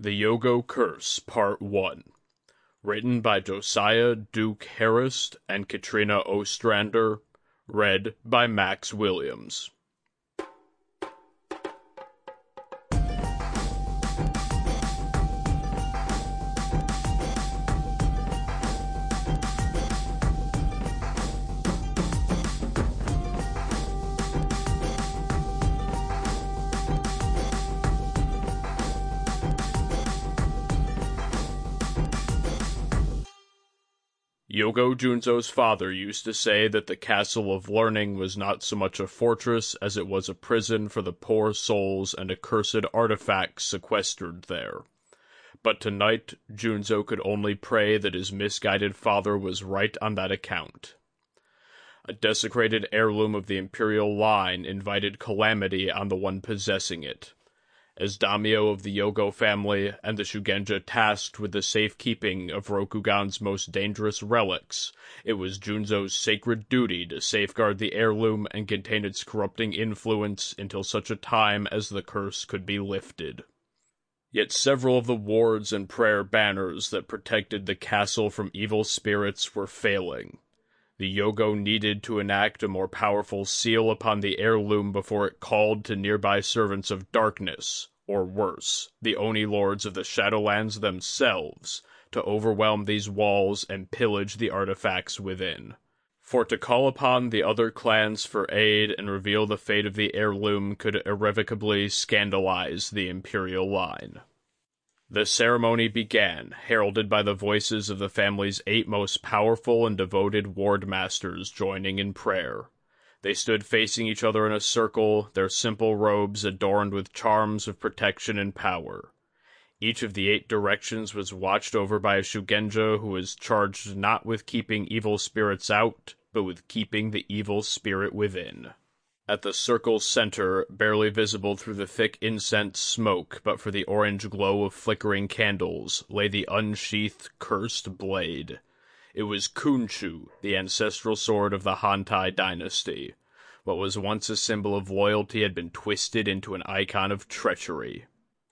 The Yogo Curse Part 1 Written by Josiah Duke Harris and Katrina Ostrander. Read by Max Williams Yogo Junzo's father used to say that the Castle of Learning was not so much a fortress as it was a prison for the poor souls and accursed artifacts sequestered there. But tonight, Junzo could only pray that his misguided father was right on that account. A desecrated heirloom of the imperial line invited calamity on the one possessing it as daimyo of the Yogo family and the Shugenja tasked with the safekeeping of Rokugan's most dangerous relics, it was Junzo's sacred duty to safeguard the heirloom and contain its corrupting influence until such a time as the curse could be lifted. Yet several of the wards and prayer banners that protected the castle from evil spirits were failing. The Yogo needed to enact a more powerful seal upon the heirloom before it called to nearby servants of darkness, or worse, the Oni lords of the Shadowlands themselves, to overwhelm these walls and pillage the artifacts within. For to call upon the other clans for aid and reveal the fate of the heirloom could irrevocably scandalize the Imperial line. The ceremony began, heralded by the voices of the family's eight most powerful and devoted ward masters joining in prayer. They stood facing each other in a circle, their simple robes adorned with charms of protection and power. Each of the eight directions was watched over by a Shugenja who was charged not with keeping evil spirits out, but with keeping the evil spirit within. At the circle's center, barely visible through the thick incense smoke but for the orange glow of flickering candles, lay the unsheathed, cursed blade. It was Kunshu, the ancestral sword of the Hantei dynasty. What was once a symbol of loyalty had been twisted into an icon of treachery.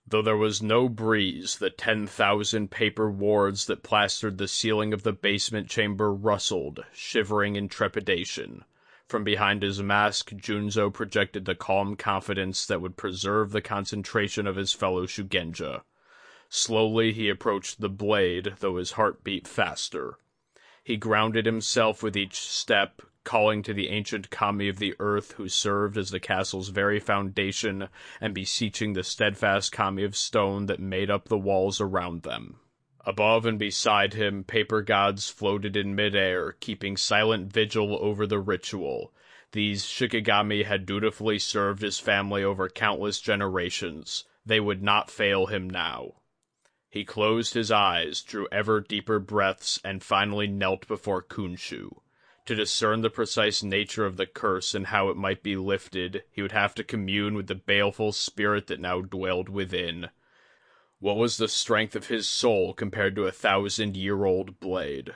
Though there was no breeze, the 10,000 paper wards that plastered the ceiling of the basement chamber rustled, shivering in trepidation. From behind his mask, Junzo projected the calm confidence that would preserve the concentration of his fellow Shugenja. Slowly he approached the blade, though his heart beat faster. He grounded himself with each step, calling to the ancient kami of the earth who served as the castle's very foundation and beseeching the steadfast kami of stone that made up the walls around them. Above and beside him, paper gods floated in midair, keeping silent vigil over the ritual. These Shikigami had dutifully served his family over countless generations. They would not fail him now. He closed his eyes, drew ever deeper breaths, and finally knelt before Kunshu. To discern the precise nature of the curse and how it might be lifted, he would have to commune with the baleful spirit that now dwelled within. What was the strength of his soul compared to a thousand year old blade?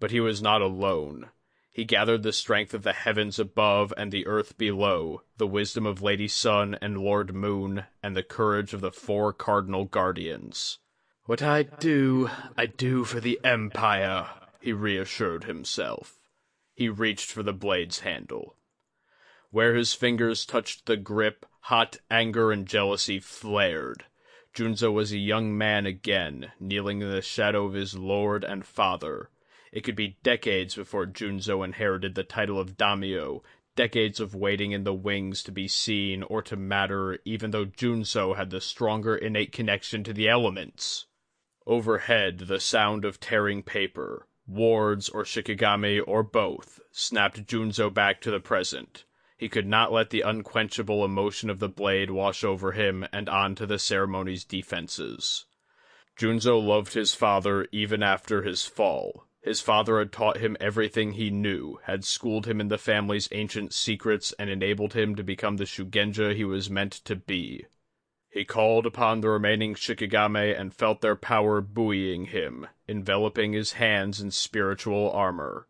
But he was not alone. He gathered the strength of the heavens above and the earth below, the wisdom of Lady Sun and Lord Moon, and the courage of the four cardinal guardians. What I do, I do for the Empire, he reassured himself. He reached for the blade's handle. Where his fingers touched the grip, hot anger and jealousy flared. Junzo was a young man again, kneeling in the shadow of his lord and father. It could be decades before Junzo inherited the title of daimyo, decades of waiting in the wings to be seen or to matter, even though Junzo had the stronger innate connection to the elements. Overhead, the sound of tearing paper, wards or shikigami or both, snapped Junzo back to the present. He could not let the unquenchable emotion of the blade wash over him and on to the ceremony's defenses. Junzo loved his father even after his fall. His father had taught him everything he knew, had schooled him in the family's ancient secrets, and enabled him to become the Shugenja he was meant to be. He called upon the remaining Shikigami and felt their power buoying him, enveloping his hands in spiritual armor.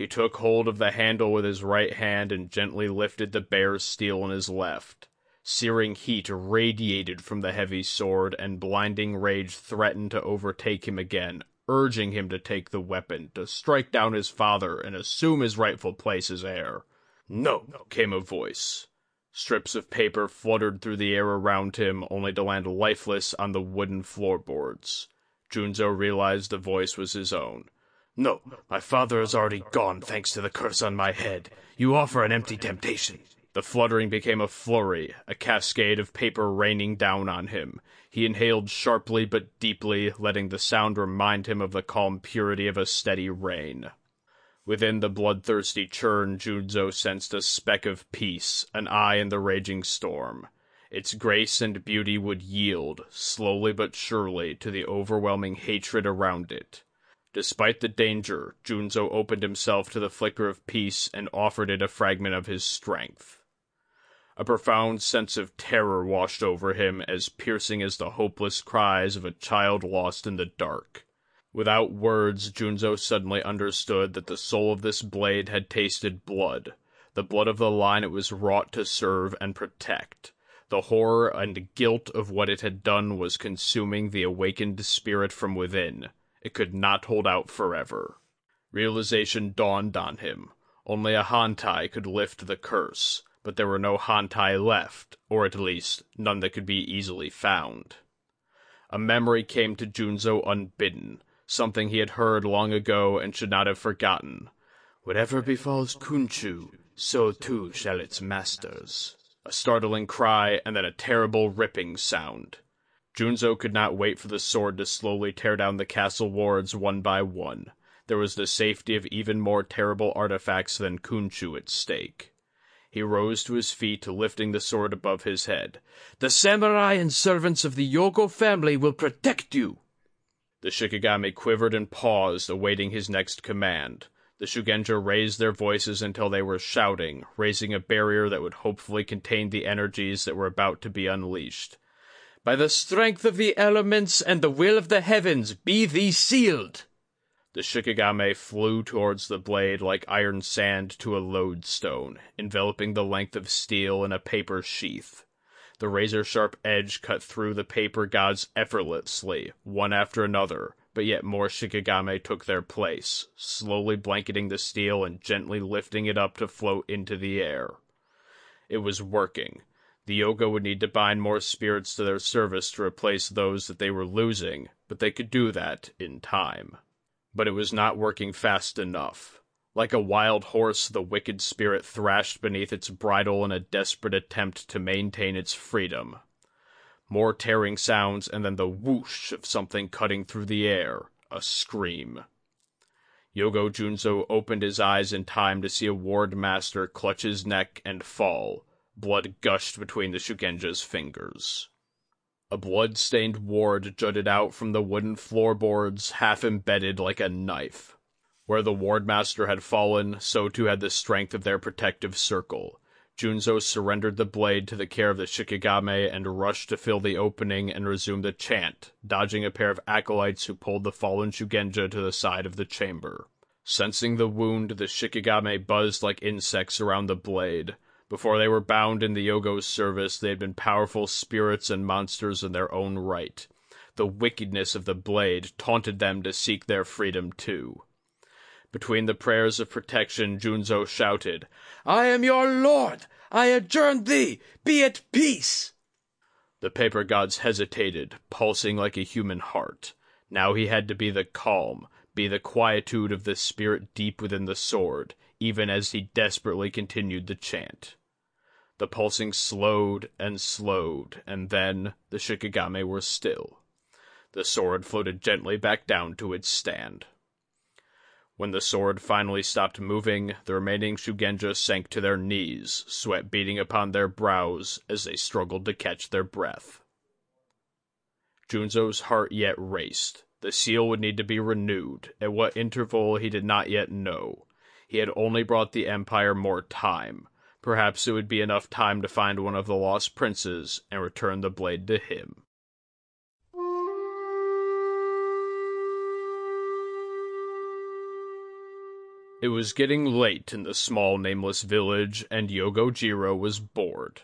He took hold of the handle with his right hand and gently lifted the bear's steel in his left. Searing heat radiated from the heavy sword, and blinding rage threatened to overtake him again, urging him to take the weapon, to strike down his father and assume his rightful place as heir. No, came a voice. Strips of paper fluttered through the air around him, only to land lifeless on the wooden floorboards. Junzo realized the voice was his own. No, my father is already gone thanks to the curse on my head. You offer an empty temptation. The fluttering became a flurry, a cascade of paper raining down on him. He inhaled sharply but deeply, letting the sound remind him of the calm purity of a steady rain. Within the bloodthirsty churn, Junzo sensed a speck of peace, an eye in the raging storm. Its grace and beauty would yield, slowly but surely, to the overwhelming hatred around it. Despite the danger, Junzo opened himself to the flicker of peace and offered it a fragment of his strength. A profound sense of terror washed over him, as piercing as the hopeless cries of a child lost in the dark. Without words, Junzo suddenly understood that the soul of this blade had tasted blood, the blood of the line it was wrought to serve and protect. The horror and guilt of what it had done was consuming the awakened spirit from within. It could not hold out forever. Realization dawned on him. Only a Hantei could lift the curse but there were no Hantei left, or at least none that could be easily found. A memory came to Junzo unbidden, something he had heard long ago and should not have forgotten. Whatever befalls Kunshu, so too shall its masters. A startling cry and then a terrible ripping sound. Junzo could not wait for the sword to slowly tear down the castle wards one by one. There was the safety of even more terrible artifacts than Kunshu at stake. He rose to his feet, lifting the sword above his head. The samurai and servants of the Yogo family will protect you. The Shikigami quivered and paused, awaiting his next command. The Shugenja raised their voices until they were shouting, raising a barrier that would hopefully contain the energies that were about to be unleashed. By the strength of the elements and the will of the heavens, be thee sealed! The Shikigami flew towards the blade like iron sand to a lodestone, enveloping the length of steel in a paper sheath. The razor sharp edge cut through the paper gods effortlessly, one after another, but yet more Shikigami took their place, slowly blanketing the steel and gently lifting it up to float into the air. It was working. The Yogo would need to bind more spirits to their service to replace those that they were losing, but they could do that in time but it was not working fast enough. Like a wild horse, the wicked spirit thrashed beneath its bridle in a desperate attempt to maintain its freedom. More tearing sounds, and then the whoosh of something cutting through the air, a scream. Yogo Junzo opened his eyes in time to see a ward master clutch his neck and fall. Blood gushed between the Shugenja's fingers. A blood-stained ward jutted out from the wooden floorboards, half embedded like a knife. Where the wardmaster had fallen, so too had the strength of their protective circle. Junzo surrendered the blade to the care of the Shikigami and rushed to fill the opening and resume the chant, dodging a pair of acolytes who pulled the fallen Shugenja to the side of the chamber. Sensing the wound, the Shikigami buzzed like insects around the blade. Before they were bound in the Yogo's service, they had been powerful spirits and monsters in their own right. The wickedness of the blade taunted them to seek their freedom too. Between the prayers of protection, Junzo shouted, I am your lord! I adjourn thee! Be at peace! The paper gods hesitated, pulsing like a human heart. Now he had to be the calm, be the quietude of the spirit deep within the sword, even as he desperately continued the chant. The pulsing slowed and slowed, and then the Shikigami were still. The sword floated gently back down to its stand. When the sword finally stopped moving, the remaining Shugenja sank to their knees, sweat beating upon their brows as they struggled to catch their breath. Junzo's heart yet raced. The seal would need to be renewed, at what interval he did not yet know. He had only brought the Empire more time, Perhaps it would be enough time to find one of the lost princes and return the blade to him. It was getting late in the small nameless village, and Yogojiro was bored.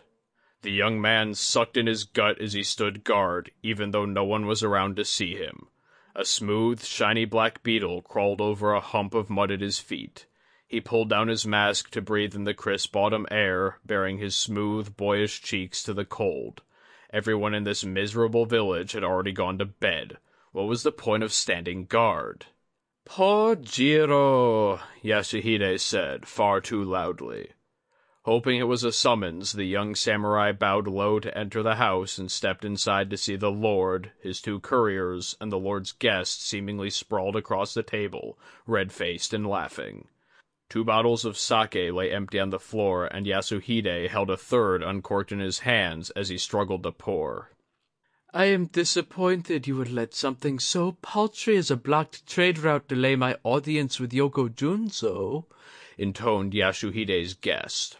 The young man sucked in his gut as he stood guard, even though no one was around to see him. A smooth, shiny black beetle crawled over a hump of mud at his feet. He pulled down his mask to breathe in the crisp autumn air, baring his smooth, boyish cheeks to the cold. Everyone in this miserable village had already gone to bed. What was the point of standing guard? Poor Jiro, Yasuhide said, far too loudly. Hoping it was a summons, the young samurai bowed low to enter the house and stepped inside to see the lord, his two couriers, and the lord's guests seemingly sprawled across the table, red-faced and laughing. Two bottles of sake lay empty on the floor, and Yasuhide held a third uncorked in his hands as he struggled to pour. I am disappointed you would let something so paltry as a blocked trade route delay my audience with Yogo Junzo, intoned Yasuhide's guest.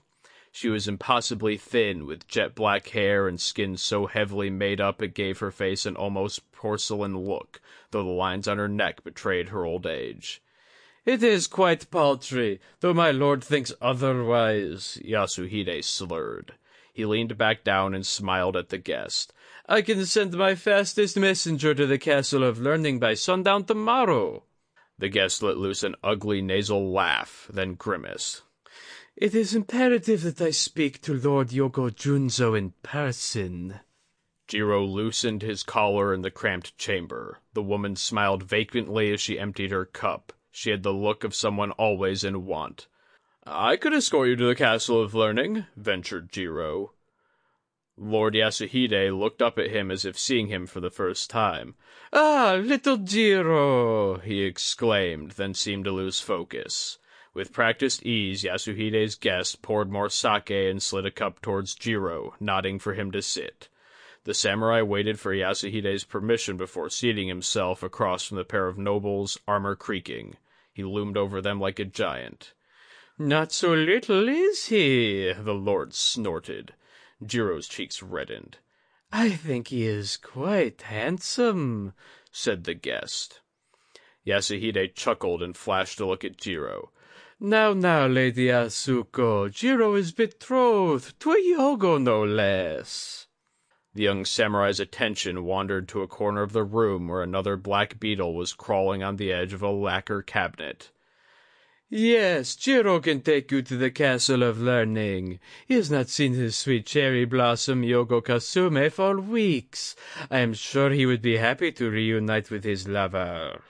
She was impossibly thin, with jet black hair and skin so heavily made up it gave her face an almost porcelain look, though the lines on her neck betrayed her old age. It is quite paltry, though my lord thinks otherwise, Yasuhide slurred. He leaned back down and smiled at the guest. I can send my fastest messenger to the Castle of Learning by sundown tomorrow. The guest let loose an ugly nasal laugh, then grimaced. It is imperative that I speak to Lord Yogo Junzo in person. Jiro loosened his collar in the cramped chamber. The woman smiled vacantly as she emptied her cup. She had the look of someone always in want. I could escort you to the Castle of Learning, ventured Jiro. Lord Yasuhide looked up at him as if seeing him for the first time. Ah, little Jiro! he exclaimed, then seemed to lose focus. With practiced ease, Yasuhide's guest poured more sake and slid a cup towards Jiro, nodding for him to sit. The samurai waited for Yasuhide's permission before seating himself across from the pair of nobles, armor creaking. He loomed over them like a giant. Not so little, is he? the lord snorted. Jiro's cheeks reddened. I think he is quite handsome, said the guest. Yasuhide chuckled and flashed a look at Jiro. Now, now, Lady Atsuko, Jiro is betrothed to a Hyogo, no less. The young samurai's attention wandered to a corner of the room where another black beetle was crawling on the edge of a lacquer cabinet. Yes, Jiro can take you to the Castle of Learning. He has not seen his sweet cherry blossom Yogo Kasume for weeks. I am sure he would be happy to reunite with his lover.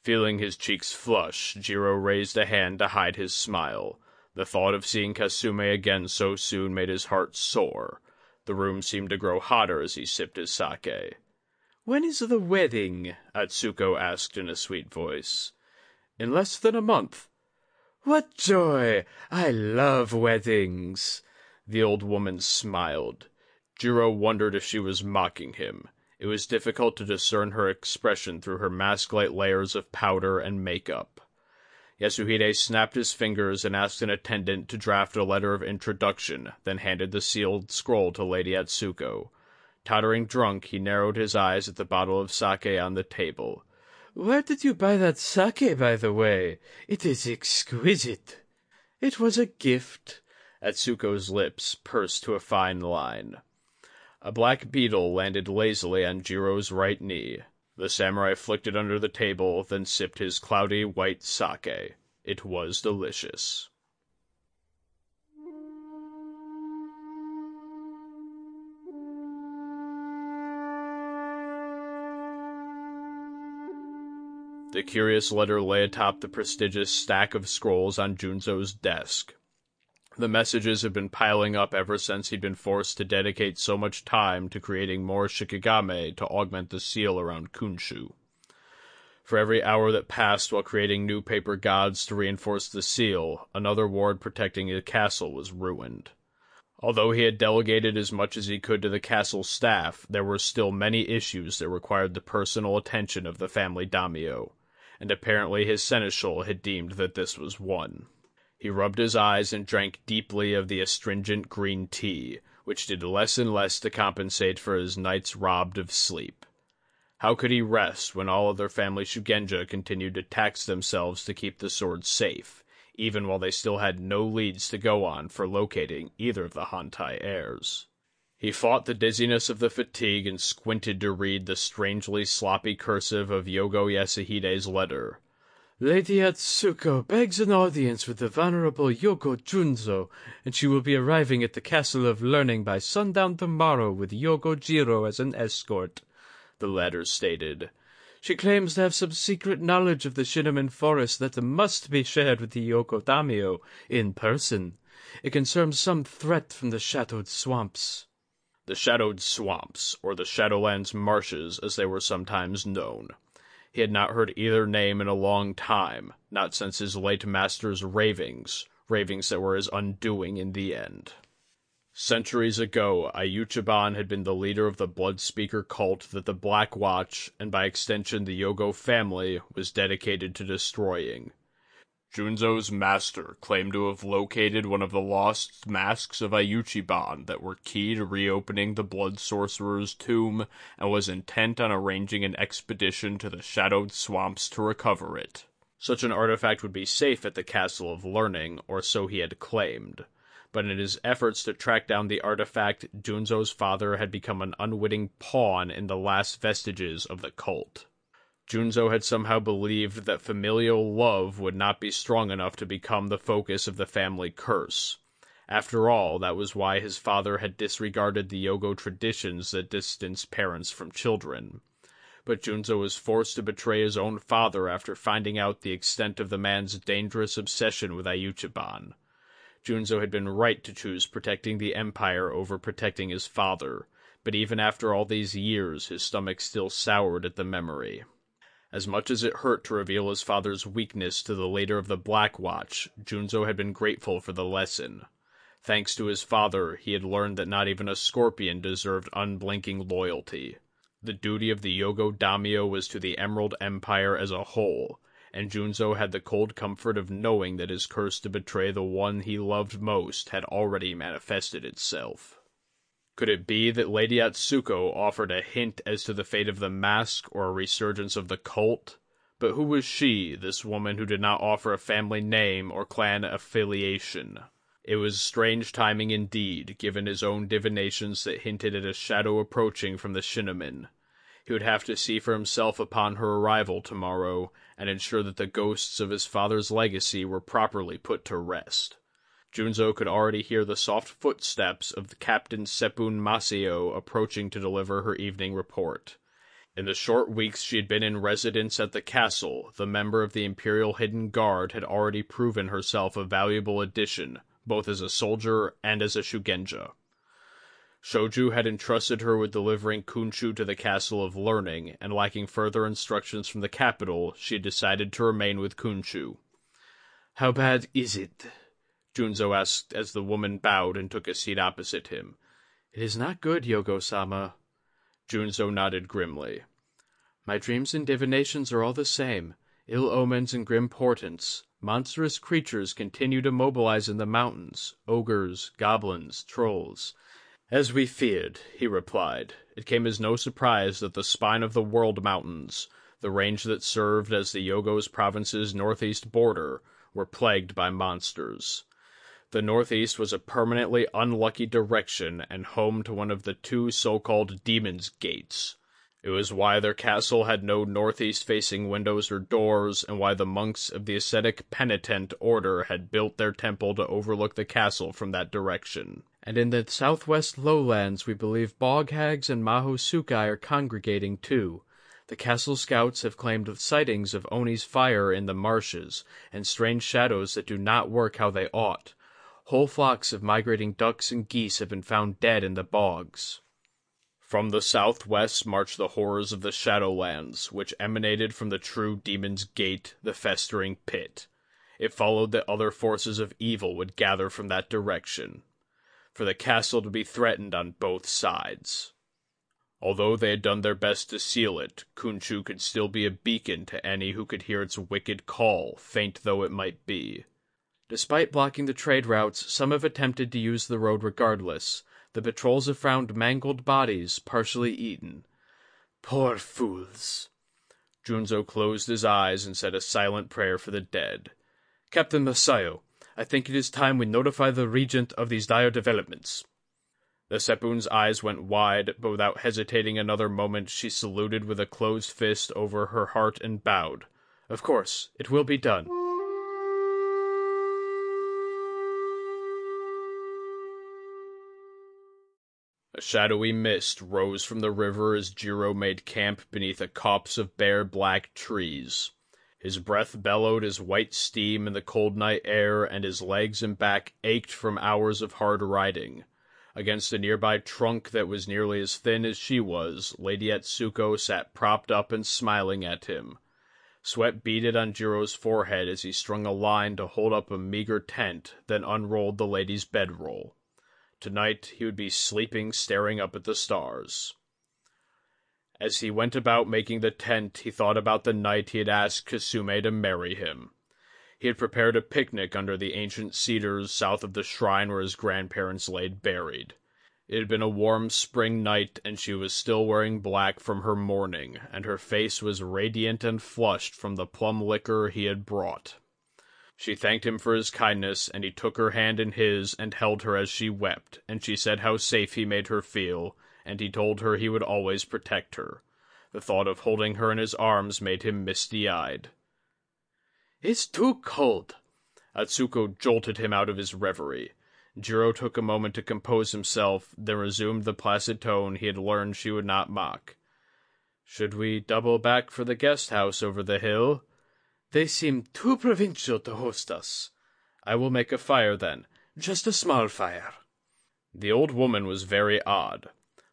Feeling his cheeks flush, Jiro raised a hand to hide his smile. The thought of seeing Kasume again so soon made his heart soar. The room seemed to grow hotter as he sipped his sake. When is the wedding? Atsuko asked in a sweet voice. In less than a month. What joy! I love weddings. The old woman smiled. Jiro wondered if she was mocking him. It was difficult to discern her expression through her mask-like layers of powder and makeup. Yasuhide snapped his fingers and asked an attendant to draft a letter of introduction, then handed the sealed scroll to Lady Atsuko. Tottering drunk, he narrowed his eyes at the bottle of sake on the table. Where did you buy that sake, by the way? It is exquisite. It was a gift. Atsuko's lips pursed to a fine line. A black beetle landed lazily on Jiro's right knee. The samurai flicked it under the table, then sipped his cloudy white sake. It was delicious. The curious letter lay atop the prestigious stack of scrolls on Junzo's desk. The messages had been piling up ever since he'd been forced to dedicate so much time to creating more shikigami to augment the seal around Kunshu. For every hour that passed while creating new paper gods to reinforce the seal, another ward protecting the castle was ruined. Although he had delegated as much as he could to the castle staff, there were still many issues that required the personal attention of the family daimyo, and apparently his seneschal had deemed that this was one. He rubbed his eyes and drank deeply of the astringent green tea, which did less and less to compensate for his nights robbed of sleep. How could he rest when all other family Shugenja continued to tax themselves to keep the sword safe, even while they still had no leads to go on for locating either of the Hantei heirs? He fought the dizziness of the fatigue and squinted to read the strangely sloppy cursive of Yogo Yasuhide's letter. Lady Atsuko begs an audience with the Venerable Yogo Junzo, and she will be arriving at the Castle of Learning by sundown tomorrow with Yogo Jiro as an escort, the letter stated. She claims to have some secret knowledge of the Shinomen Forest that must be shared with the Daimyo in person. It concerns some threat from the Shadowed Swamps the Shadowed Swamps, or the Shadowlands Marshes as they were sometimes known. He had not heard either name in a long time, not since his late master's ravings, ravings that were his undoing in the end. Centuries ago, Iuchiban had been the leader of the Blood Speaker cult that the Black Watch, and by extension the Yogo family, was dedicated to destroying. Junzo's master claimed to have located one of the lost masks of Iuchiban that were key to reopening the blood sorcerer's tomb and was intent on arranging an expedition to the shadowed swamps to recover it. Such an artifact would be safe at the Castle of Learning, or so he had claimed. But in his efforts to track down the artifact, Junzo's father had become an unwitting pawn in the last vestiges of the cult. Junzo had somehow believed that familial love would not be strong enough to become the focus of the family curse. After all, that was why his father had disregarded the Yogo traditions that distance parents from children. But Junzo was forced to betray his own father after finding out the extent of the man's dangerous obsession with Iuchiban. Junzo had been right to choose protecting the Empire over protecting his father, but even after all these years his stomach still soured at the memory. As much as it hurt to reveal his father's weakness to the leader of the Black Watch, Junzo had been grateful for the lesson. Thanks to his father, he had learned that not even a scorpion deserved unblinking loyalty. The duty of the Yogo Daimyo was to the Emerald Empire as a whole, and Junzo had the cold comfort of knowing that his curse to betray the one he loved most had already manifested itself. Could it be that Lady Atsuko offered a hint as to the fate of the mask or a resurgence of the cult? But who was she, this woman who did not offer a family name or clan affiliation? It was strange timing indeed, given his own divinations that hinted at a shadow approaching from the Shinomen. He would have to see for himself upon her arrival tomorrow, and ensure that the ghosts of his father's legacy were properly put to rest. Junzo could already hear the soft footsteps of Captain Seppun Masao approaching to deliver her evening report. In the short weeks she had been in residence at the castle, the member of the Imperial Hidden Guard had already proven herself a valuable addition, both as a soldier and as a shugenja. Shoju had entrusted her with delivering Kunshu to the Castle of Learning, and lacking further instructions from the capital, she had decided to remain with Kunshu. How bad is it? Junzo asked as the woman bowed and took a seat opposite him. It is not good, Yogo-sama. Junzo nodded grimly. My dreams and divinations are all the same. Ill omens and grim portents. Monstrous creatures continue to mobilize in the mountains. Ogres, goblins, trolls. As we feared, he replied. It came as no surprise that the spine of the World Mountains, the range that served as the Yogos province's northeast border, were plagued by monsters. The northeast was a permanently unlucky direction and home to one of the two so-called Demon's Gates. It was why their castle had no northeast-facing windows or doors, and why the monks of the ascetic penitent order had built their temple to overlook the castle from that direction. And in the southwest lowlands we believe bog hags and mahosukai are congregating too. The castle scouts have claimed sightings of Oni's fire in the marshes, and strange shadows that do not work how they ought. Whole flocks of migrating ducks and geese have been found dead in the bogs. From the southwest marched the horrors of the Shadowlands, which emanated from the true Demon's Gate, the festering pit. It followed that other forces of evil would gather from that direction, for the castle to be threatened on both sides. Although they had done their best to seal it, Kunshu could still be a beacon to any who could hear its wicked call, faint though it might be. Despite blocking the trade routes, some have attempted to use the road regardless. The patrols have found mangled bodies, partially eaten. Poor fools. Junzo closed his eyes and said a silent prayer for the dead. Captain Masao, I think it is time we notify the Regent of these dire developments. The Seppun's eyes went wide, but without hesitating another moment she saluted with a closed fist over her heart and bowed. Of course, it will be done. A shadowy mist rose from the river as Jiro made camp beneath a copse of bare black trees. His breath bellowed as white steam in the cold night air, and his legs and back ached from hours of hard riding. Against a nearby trunk that was nearly as thin as she was, Lady Atsuko sat propped up and smiling at him. Sweat beaded on Jiro's forehead as he strung a line to hold up a meager tent, then unrolled the lady's bedroll. Tonight he would be sleeping staring up at the stars. As he went about making the tent, he thought about the night he had asked Kasume to marry him. He had prepared a picnic under the ancient cedars south of the shrine where his grandparents lay buried. It had been a warm spring night, and she was still wearing black from her mourning, and her face was radiant and flushed from the plum liquor he had brought. She thanked him for his kindness, and he took her hand in his and held her as she wept, and she said how safe he made her feel, and he told her he would always protect her. The thought of holding her in his arms made him misty-eyed. It's too cold. Atsuko jolted him out of his reverie. Jiro took a moment to compose himself, then resumed the placid tone he had learned she would not mock. Should we double back for the guest house over the hill? They seem too provincial to host us. I will make a fire then, just a small fire. The old woman was very odd.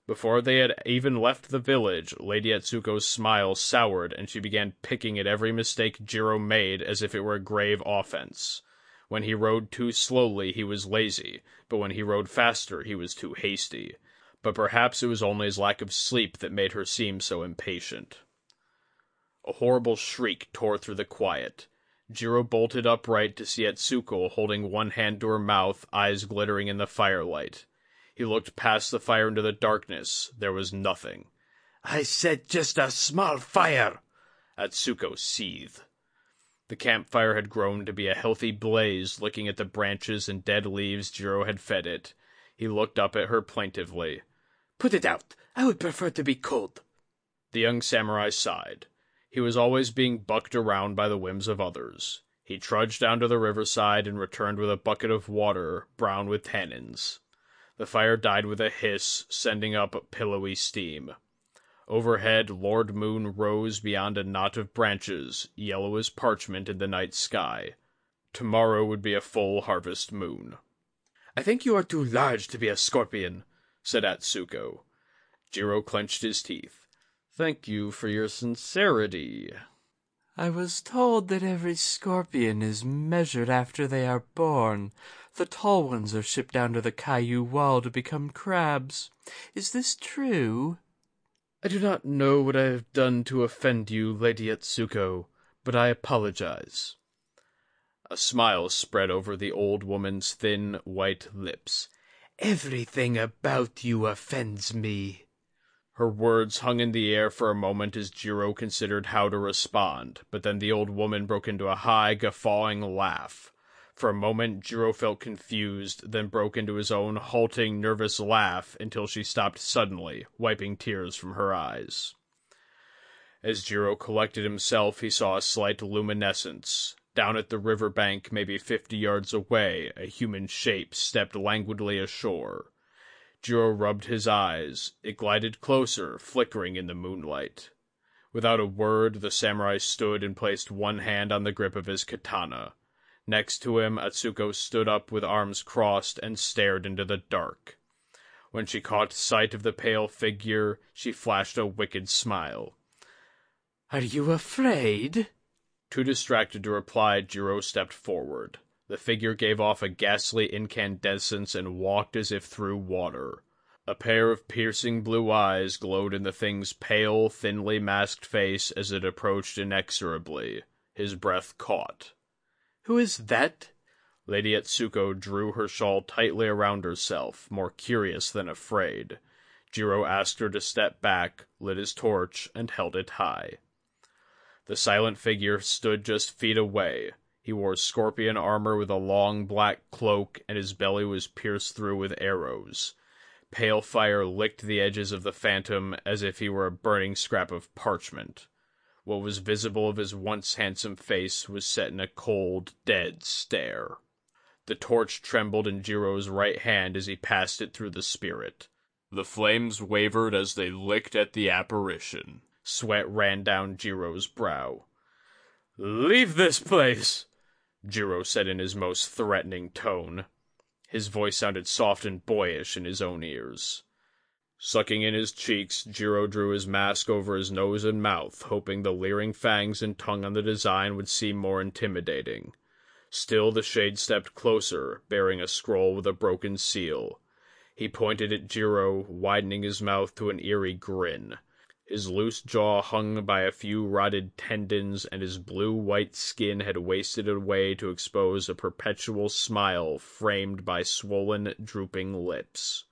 Before they had even left the village, Lady Atsuko's smile soured and she began picking at every mistake Jiro made as if it were a grave offense. When he rode too slowly, he was lazy, but when he rode faster, he was too hasty. But perhaps it was only his lack of sleep that made her seem so impatient. A horrible shriek tore through the quiet. Jiro bolted upright to see Atsuko holding one hand to her mouth, eyes glittering in the firelight. He looked past the fire into the darkness. There was nothing. I said just a small fire. Atsuko seethed. The campfire had grown to be a healthy blaze, licking at the branches and dead leaves Jiro had fed it. He looked up at her plaintively. Put it out. I would prefer to be cold. The young samurai sighed. He was always being bucked around by the whims of others. He trudged down to the riverside and returned with a bucket of water, brown with tannins. The fire died with a hiss, sending up pillowy steam. Overhead, Lord Moon rose beyond a knot of branches, yellow as parchment in the night sky. Tomorrow would be a full harvest moon. I think you are too large to be a scorpion, said Atsuko. Jiro clenched his teeth. Thank you for your sincerity. I was told that every scorpion is measured after they are born. The tall ones are shipped down to the Kaiu wall to become crabs. Is this true? I do not know what I have done to offend you, Lady Atsuko, but I apologize. A smile spread over the old woman's thin, white lips. Everything about you offends me. Her words hung in the air for a moment as Jiro considered how to respond, but then the old woman broke into a high, guffawing laugh. For a moment Jiro felt confused, then broke into his own halting, nervous laugh until she stopped suddenly, wiping tears from her eyes. As Jiro collected himself, he saw a slight luminescence. Down at the river bank, maybe fifty yards away, a human shape stepped languidly ashore. Jiro rubbed his eyes. It glided closer, flickering in the moonlight. Without a word, the samurai stood and placed one hand on the grip of his katana. Next to him, Atsuko stood up with arms crossed and stared into the dark. When she caught sight of the pale figure, she flashed a wicked smile. Are you afraid? Too distracted to reply, Jiro stepped forward. The figure gave off a ghastly incandescence and walked as if through water. A pair of piercing blue eyes glowed in the thing's pale, thinly masked face as it approached inexorably. His breath caught. Who is that? Lady Atsuko drew her shawl tightly around herself, more curious than afraid. Jiro asked her to step back, lit his torch, and held it high. The silent figure stood just feet away, he wore scorpion armor with a long black cloak, and his belly was pierced through with arrows. pale fire licked the edges of the phantom as if he were a burning scrap of parchment. What was visible of his once handsome face was set in a cold, dead stare. The torch trembled in Jiro's right hand as he passed it through the spirit. The flames wavered as they licked at the apparition. Sweat ran down Jiro's brow. Leave this place, Jiro said in his most threatening tone. His voice sounded soft and boyish in his own ears. Sucking in his cheeks, Jiro drew his mask over his nose and mouth, hoping the leering fangs and tongue on the design would seem more intimidating. Still the shade stepped closer, bearing a scroll with a broken seal. He pointed at Jiro, widening his mouth to an eerie grin. His loose jaw hung by a few rotted tendons, and his blue-white skin had wasted away to expose a perpetual smile framed by swollen, drooping lips.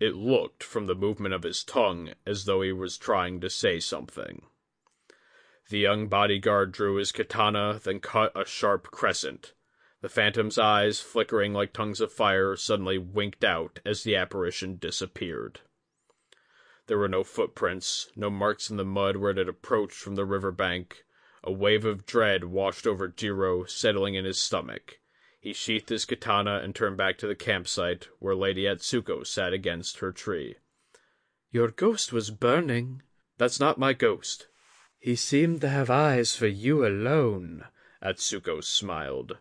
It looked, from the movement of his tongue, as though he was trying to say something. The young bodyguard drew his katana, then cut a sharp crescent. The phantom's eyes, flickering like tongues of fire, suddenly winked out as the apparition disappeared. There were no footprints, no marks in the mud where it had approached from the river bank. A wave of dread washed over Jiro, settling in his stomach. He sheathed his katana and turned back to the campsite, where Lady Atsuko sat against her tree. Your ghost was burning. That's not my ghost. He seemed to have eyes for you alone, Atsuko smiled.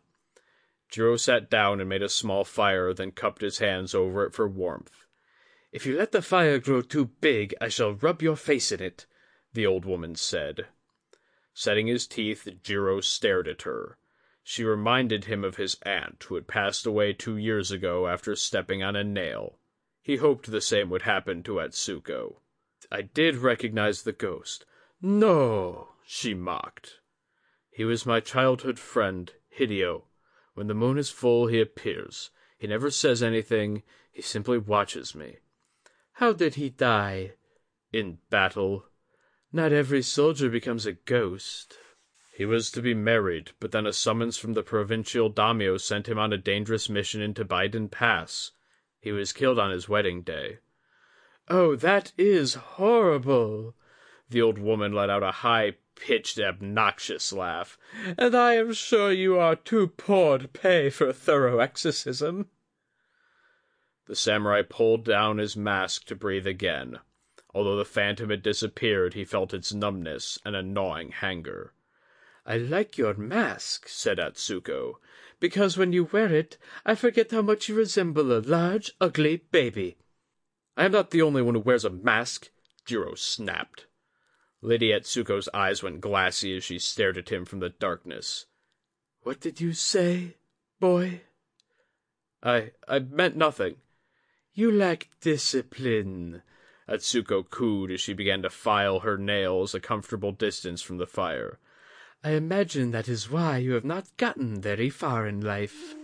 Jiro sat down and made a small fire, then cupped his hands over it for warmth. If you let the fire grow too big, I shall rub your face in it, the old woman said. Setting his teeth, Jiro stared at her. She reminded him of his aunt, who had passed away two years ago after stepping on a nail. He hoped the same would happen to Atsuko. I did recognize the ghost. No, she mocked. He was my childhood friend, Hideo. When the moon is full, he appears. He never says anything, he simply watches me. How did he die? In battle. Not every soldier becomes a ghost. He was to be married, but then a summons from the provincial daimyo sent him on a dangerous mission into Baiden Pass. He was killed on his wedding day. Oh, that is horrible. The old woman let out a high pitched, obnoxious laugh. And I am sure you are too poor to pay for a thorough exorcism. The samurai pulled down his mask to breathe again. Although the phantom had disappeared, he felt its numbness and a gnawing hanger. I like your mask, said Atsuko, because when you wear it, I forget how much you resemble a large, ugly baby. I am not the only one who wears a mask, Jiro snapped. Lady Atsuko's eyes went glassy as she stared at him from the darkness. What did you say, boy? I I meant nothing. You lack discipline, Atsuko cooed as she began to file her nails a comfortable distance from the fire. I imagine that is why you have not gotten very far in life.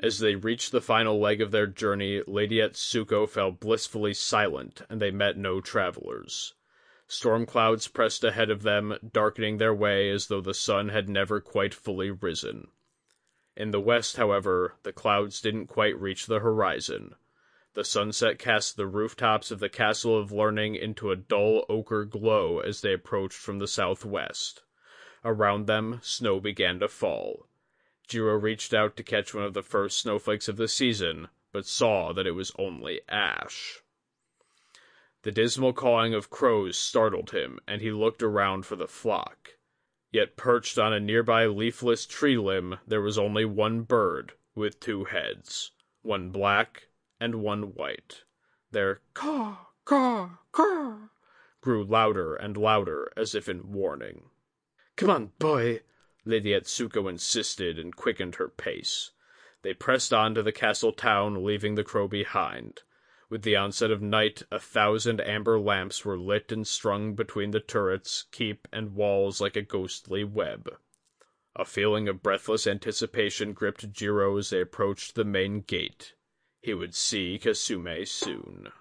As they reached the final leg of their journey, Lady Atsuko fell blissfully silent, and they met no travelers. Storm clouds pressed ahead of them, darkening their way as though the sun had never quite fully risen. In the west, however, the clouds didn't quite reach the horizon. The sunset cast the rooftops of the Castle of Learning into a dull ochre glow as they approached from the southwest. Around them, snow began to fall. Jiro reached out to catch one of the first snowflakes of the season, but saw that it was only ash. The dismal cawing of crows startled him, and he looked around for the flock. Yet perched on a nearby leafless tree limb there was only one bird, with two heads, one black and one white. Their caw, caw, caw grew louder and louder as if in warning. Come on, boy, Lady Atsuko insisted and quickened her pace. They pressed on to the castle town, leaving the crow behind. With the onset of night, a thousand amber lamps were lit and strung between the turrets, keep, and walls like a ghostly web. A feeling of breathless anticipation gripped Jiro as they approached the main gate. He would see Kasume soon.